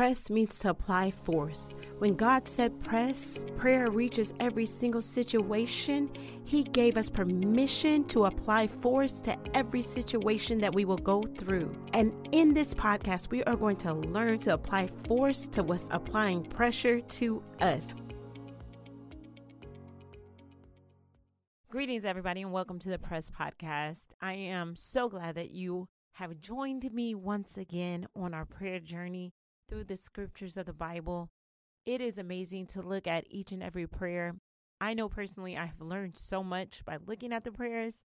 Press means to apply force. When God said press, prayer reaches every single situation. He gave us permission to apply force to every situation that we will go through. And in this podcast, we are going to learn to apply force to what's applying pressure to us. Greetings, everybody, and welcome to the Press Podcast. I am so glad that you have joined me once again on our prayer journey through the scriptures of the Bible. It is amazing to look at each and every prayer. I know personally I have learned so much by looking at the prayers.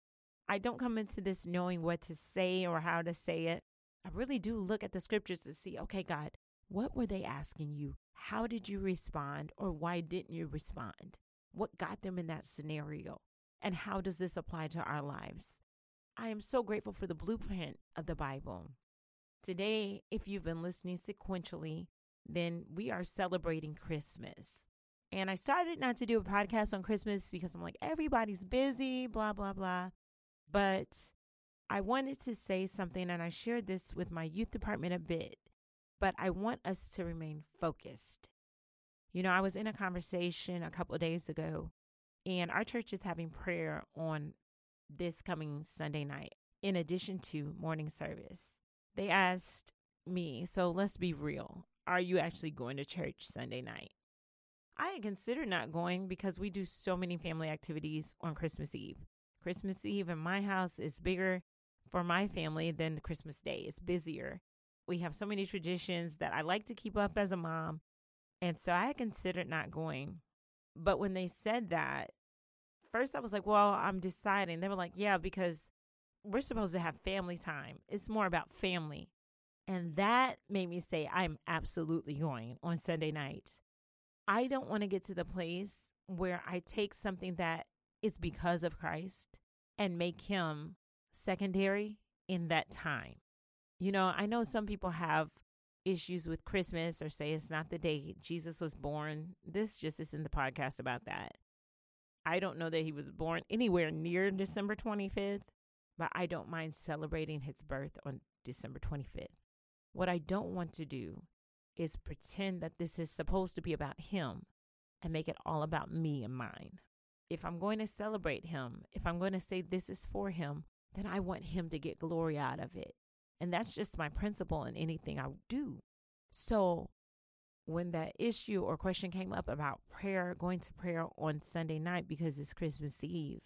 I don't come into this knowing what to say or how to say it. I really do look at the scriptures to see, okay, God, what were they asking you? How did you respond or why didn't you respond? What got them in that scenario? And how does this apply to our lives? I am so grateful for the blueprint of the Bible. Today, if you've been listening sequentially, then we are celebrating Christmas. And I started not to do a podcast on Christmas because I'm like, everybody's busy, blah, blah, blah. But I wanted to say something, and I shared this with my youth department a bit, but I want us to remain focused. You know, I was in a conversation a couple of days ago, and our church is having prayer on this coming Sunday night, in addition to morning service they asked me, so let's be real. Are you actually going to church Sunday night? I had considered not going because we do so many family activities on Christmas Eve. Christmas Eve in my house is bigger for my family than Christmas Day. It's busier. We have so many traditions that I like to keep up as a mom. And so I considered not going. But when they said that, first I was like, well, I'm deciding. They were like, yeah, because we're supposed to have family time. It's more about family. And that made me say, I'm absolutely going on Sunday night. I don't want to get to the place where I take something that is because of Christ and make him secondary in that time. You know, I know some people have issues with Christmas or say it's not the day Jesus was born. This just isn't the podcast about that. I don't know that he was born anywhere near December 25th but I don't mind celebrating his birth on December 25th. What I don't want to do is pretend that this is supposed to be about him and make it all about me and mine. If I'm going to celebrate him, if I'm going to say this is for him, then I want him to get glory out of it. And that's just my principle in anything I do. So when that issue or question came up about prayer, going to prayer on Sunday night because it's Christmas Eve,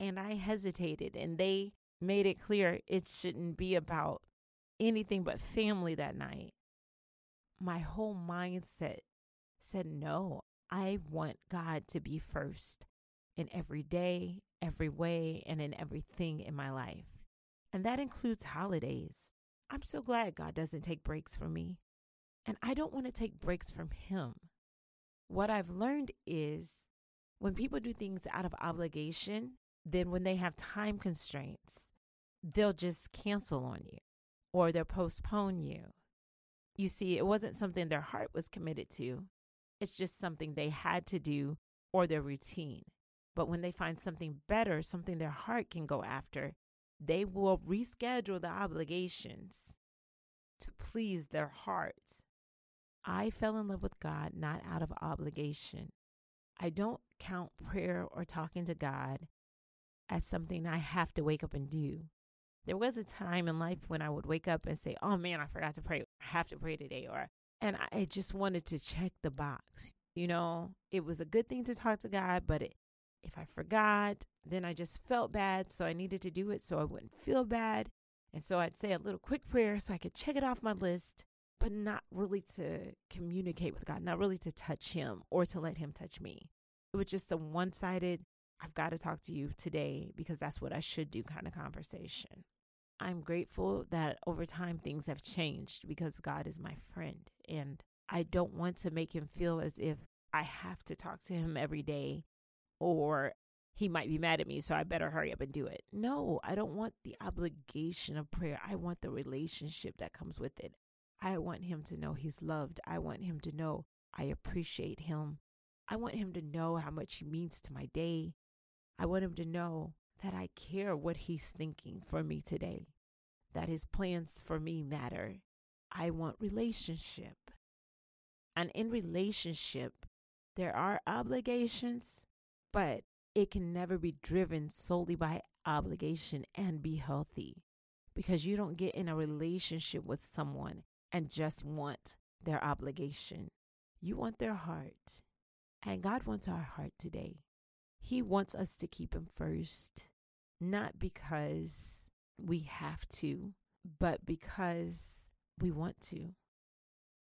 and I hesitated, and they made it clear it shouldn't be about anything but family that night. My whole mindset said, no, I want God to be first in every day, every way, and in everything in my life. And that includes holidays. I'm so glad God doesn't take breaks from me. And I don't want to take breaks from Him. What I've learned is when people do things out of obligation, then when they have time constraints, they'll just cancel on you or they'll postpone you. You see, it wasn't something their heart was committed to, it's just something they had to do or their routine. But when they find something better, something their heart can go after, they will reschedule the obligations to please their heart. I fell in love with God not out of obligation. I don't count prayer or talking to God as something I have to wake up and do. There was a time in life when I would wake up and say, "Oh man, I forgot to pray. I have to pray today," or and I just wanted to check the box. You know, it was a good thing to talk to God, but it, if I forgot, then I just felt bad, so I needed to do it so I wouldn't feel bad. And so I'd say a little quick prayer so I could check it off my list, but not really to communicate with God, not really to touch Him or to let Him touch me. It was just a one sided I've got to talk to you today because that's what I should do kind of conversation. I'm grateful that over time things have changed because God is my friend. And I don't want to make him feel as if I have to talk to him every day or he might be mad at me, so I better hurry up and do it. No, I don't want the obligation of prayer. I want the relationship that comes with it. I want him to know he's loved. I want him to know I appreciate him. I want him to know how much he means to my day. I want him to know that I care what he's thinking for me today, that his plans for me matter. I want relationship. And in relationship, there are obligations, but it can never be driven solely by obligation and be healthy because you don't get in a relationship with someone and just want their obligation. You want their heart. And God wants our heart today. He wants us to keep Him first, not because we have to, but because we want to.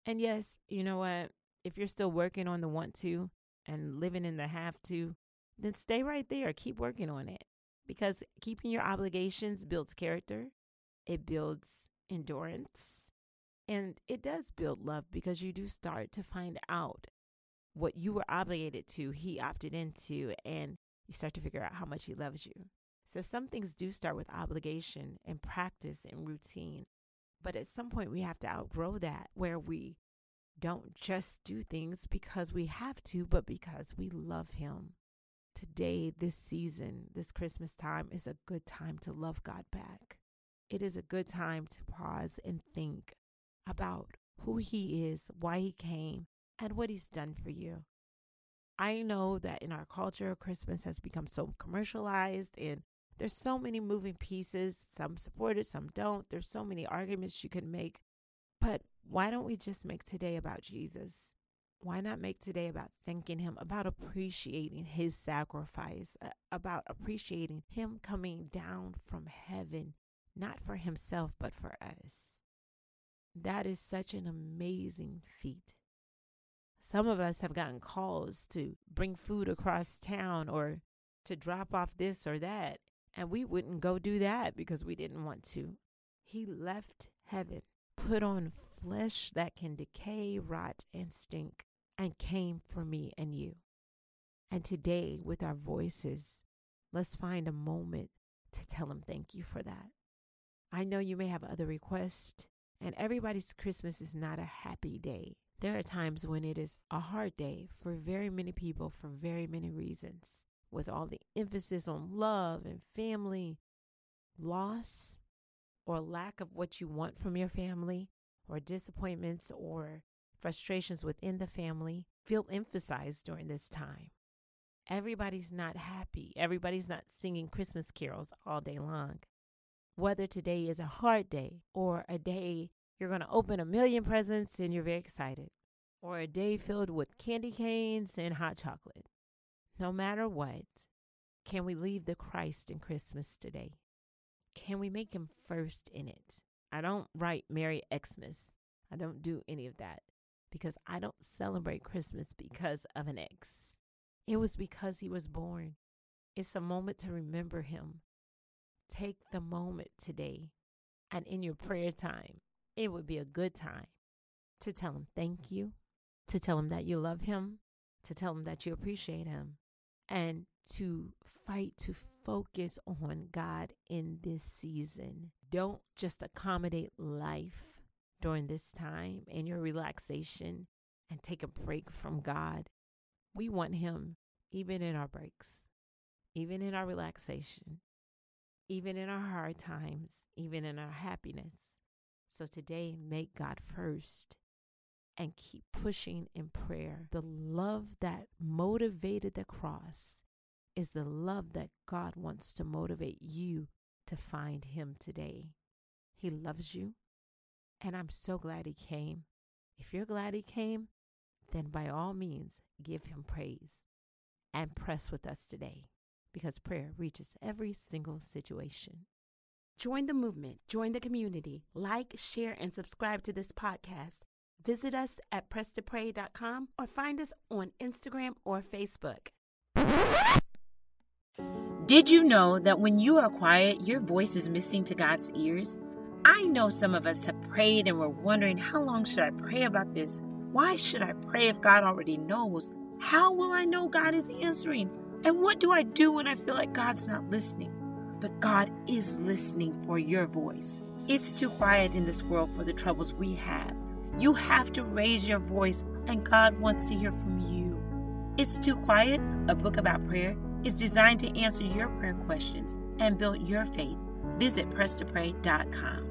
And yes, you know what? If you're still working on the want to and living in the have to, then stay right there. Keep working on it because keeping your obligations builds character, it builds endurance, and it does build love because you do start to find out what you were obligated to, he opted into, and you start to figure out how much he loves you. So some things do start with obligation and practice and routine. But at some point, we have to outgrow that where we don't just do things because we have to, but because we love Him. Today, this season, this Christmas time is a good time to love God back. It is a good time to pause and think about who He is, why He came, and what He's done for you. I know that in our culture, Christmas has become so commercialized and there's so many moving pieces. Some support it, some don't. There's so many arguments you can make. But why don't we just make today about Jesus? Why not make today about thanking Him, about appreciating His sacrifice, about appreciating Him coming down from heaven, not for Himself, but for us? That is such an amazing feat. Some of us have gotten calls to bring food across town or to drop off this or that, and we wouldn't go do that because we didn't want to. He left heaven, put on flesh that can decay, rot, and stink, and came for me and you. And today, with our voices, let's find a moment to tell him thank you for that. I know you may have other requests, and everybody's Christmas is not a happy day. There are times when it is a hard day for very many people for very many reasons with all the emphasis on love and family, loss or lack of what you want from your family, or disappointments or frustrations within the family feel emphasized during this time. Everybody's not happy. Everybody's not singing Christmas carols all day long. Whether today is a hard day or a day you're going to open a million presents and you're very excited, or a day filled with candy canes and hot chocolate no matter what, can we leave the Christ in Christmas today? Can we make him first in it? I don't write Merry Xmas. I don't do any of that because I don't celebrate Christmas because of an X. It was because he was born. It's a moment to remember him. Take the moment today and in your prayer time, it would be a good time to tell him thank you, to tell him that you love him, to tell him that you appreciate him, and to fight to focus on God in this season. Don't just accommodate life during this time and your relaxation and take a break from God. We want Him even in our breaks, even in our relaxation, even in our hard times, even in our happiness. So today, make God first and keep pushing in prayer. The love that motivated the cross is the love that God wants to motivate you to find Him today. He loves you, and I'm so glad He came. If you're glad He came, then by all means, give Him praise and press with us today because prayer reaches every single situation. Join the movement, join the community, like, share, and subscribe to this podcast Visit us at presstopray.com or find us on Instagram or Facebook. Did you know that when you are quiet, your voice is missing to God's ears? I know some of us have prayed and we're wondering how long should I pray about this? Why should I pray if God already knows? How will I know God is answering? And what do I do when I feel like God's not listening? But God is listening for your voice. It's too quiet in this world for the troubles we have. You have to raise your voice, and God wants to hear from you. It's Too Quiet, a book about prayer, is designed to answer your prayer questions and build your faith. Visit presstopray.com.